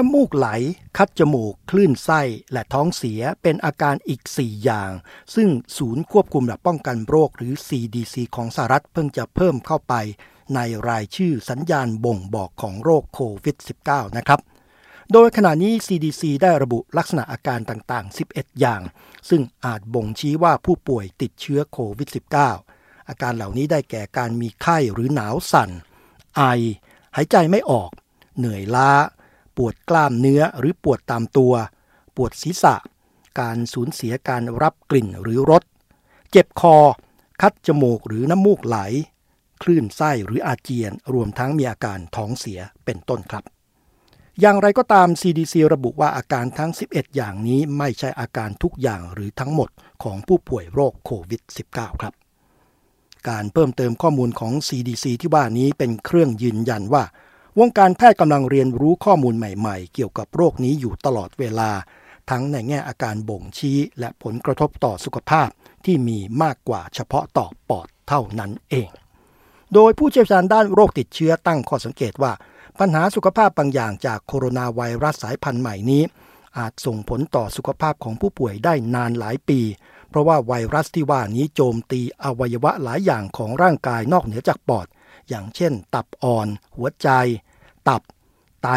น้ำมูกไหล คัดจมูก คลื่นไส้ และท้องเสียเป็นอาการอีก 4 อย่าง ซึ่งศูนย์ควบคุมและป้องกันโรคหรือ CDC ของสหรัฐเพิ่งจะเพิ่มเข้าไป ในรายชื่อสัญญาณบ่งบอกของโรคโควิด -19 นะครับโดยขณะนี้ CDC ได้ระบุลักษณะอาการต่างๆ 11 อย่าง ซึ่งอาจบ่งชี้ว่าผู้ป่วยติดเชื้อโควิด -19 อาการเหล่านี้ได้แก่การมีไข้หรือหนาวสั่น ไอ หายใจไม่ออก เหนื่อยล้า ปวดกล้ามเนื้อหรือปวดตามตัว ปวดศีรษะ การสูญเสียการรับกลิ่นหรือรส เจ็บคอ คัดจมูกหรือน้ำมูกไหล คลื่นไส้หรืออาเจียน รวมทั้งมีอาการท้องเสียเป็นต้นครับ อย่างไรก็ตาม CDC ระบุว่าอาการทั้ง 11 อย่างนี้ไม่ใช่อาการทุกอย่างหรือทั้งหมดของผู้ป่วยโรคโควิด -19 ครับการเพิ่มเติมข้อมูลของ CDC ที่ว่านี้เป็นเครื่องยืนยันว่า วงการแพทย์กำลังเรียนรู้ข้อมูลใหม่ๆ เกี่ยวกับโรคนี้อยู่ตลอดเวลา ทั้งในแง่อาการบ่งชี้ และผลกระทบต่อสุขภาพที่มีมากกว่าเฉพาะต่อปอดเท่านั้นเอง โดยผู้เชี่ยวชาญด้านโรคติดเชื้อตั้งข้อสังเกตว่า ปัญหาสุขภาพบางอย่างจากโคโรนาไวรัสสายพันธุ์ใหม่นี้ อาจส่งผลต่อสุขภาพของผู้ป่วยได้นานหลายปี เพราะว่าไวรัสที่ว่านี้โจมตีอวัยวะหลายอย่างของร่างกายนอกเหนือจากปอด อย่างเช่น ตับอ่อน หัวใจ ตับ ไต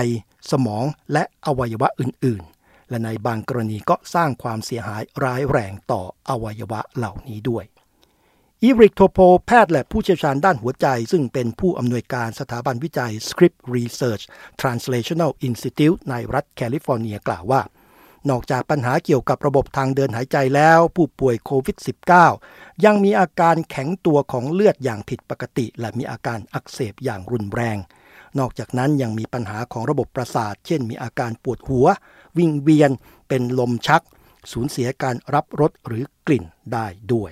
สมองและอวัยวะอื่นๆ และในบางกรณีก็สร้างความเสียหายร้ายแรงต่ออวัยวะเหล่านี้ด้วยอีริกโทโพแพทย์และผู้เชี่ยวชาญด้านหัวใจ ซึ่งเป็นผู้อำนวยการสถาบันวิจัย Script Research Translational Institute ในรัฐแคลิฟอร์เนียกล่าวว่า นอกจากปัญหาเกี่ยวกับระบบทางเดินหายใจแล้ว ผู้ป่วยโควิด -19 ยังมีอาการแข็งตัวของเลือดอย่างผิดปกติ และมีอาการอักเสบอย่างรุนแรง นอกจากนั้นยังมีปัญหาของระบบประสาท เช่นมีอาการปวดหัว วิงเวียน เป็นลมชัก สูญเสียการรับรสหรือกลิ่นได้ด้วย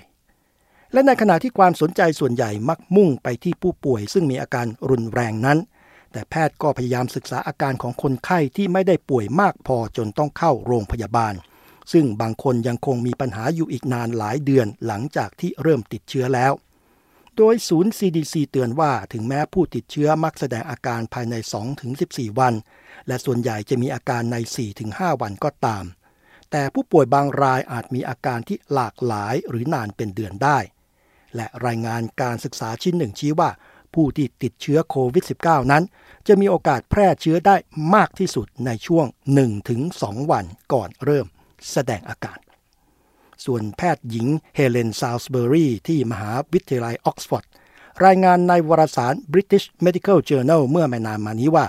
และในขณะที่ความสนใจส่วนใหญ่มักมุ่งไปที่ผู้ป่วย ซึ่งมีอาการรุนแรงนั้น แต่แพทย์ก็พยายามศึกษาอาการของคนไข้ที่ไม่ได้ป่วยมากพอจนต้องเข้าโรงพยาบาล ซึ่งบางคนยังคงมีปัญหาอยู่อีกนานหลายเดือนหลังจากที่เริ่มติดเชื้อแล้ว โดยศูนย์ CDC เตือนว่าถึงแม้ผู้ติดเชื้อมักแสดงอาการภายใน 2-14 วัน และส่วนใหญ่จะมีอาการใน 4-5 วันก็ตาม แต่ผู้ป่วยบางรายอาจมีอาการที่หลากหลายหรือนานเป็นเดือนได้ และรายงานการศึกษาชิ้นหนึ่งชี้ว่า ผู้ที่ติดเชื้อโควิด -19 นั้น จะมีโอกาสแพร่เชื้อได้มากที่สุดในช่วง 1-2 วันก่อนเริ่มแสดงอาการ ส่วนแพทย์หญิงเฮเลนซาวส์เบอรีที่มหาวิทยาลัยออกซฟอร์ดรายงานในวารสาร British Medical Journal เมื่อไม่นานมานี้ว่า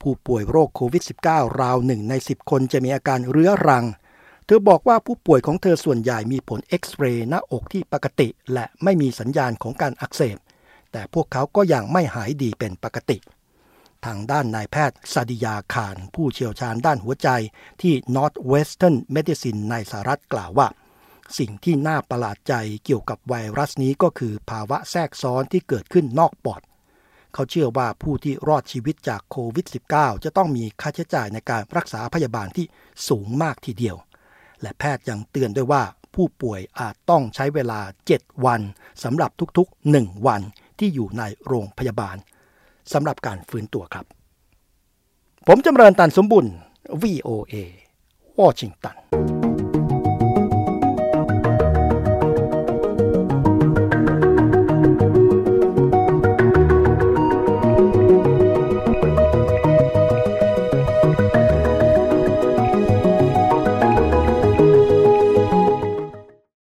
ผู้ป่วยโรคโควิด -19 ราวหนึ่งใน 10 คนจะมีอาการเรื้อรัง เธอบอกว่าผู้ป่วยของเธอส่วนใหญ่มีผลเอ็กซเรย์หน้าอกที่ปกติ และไม่มีสัญญาณของการอักเสบ แต่พวกเขาก็ยังไม่หายดีเป็นปกติ ทางด้านนายแพทย์ซาดิยาคาร ผู้เชี่ยวชาญด้านหัวใจที่ Northwestern Medicine ในสหรัฐกล่าวว่า สิ่งที่น่าประหลาดใจเกี่ยวกับไวรัสนี้ก็คือภาวะแทรกซ้อนที่เกิดขึ้นนอกปอด เขาเชื่อว่าผู้ที่รอดชีวิตจากโควิด -19 จะต้องมีค่าใช้จ่ายในการรักษาพยาบาลที่สูงมากทีเดียว และแพทย์ยังเตือนด้วยว่าผู้ป่วยอาจต้องใช้เวลา 7 วันสำหรับทุกๆ 1 วันที่อยู่ในโรงพยาบาลสำหรับการฟื้นตัวครับ ผมจำเริญตันสมบุญ VOA วอชิงตัน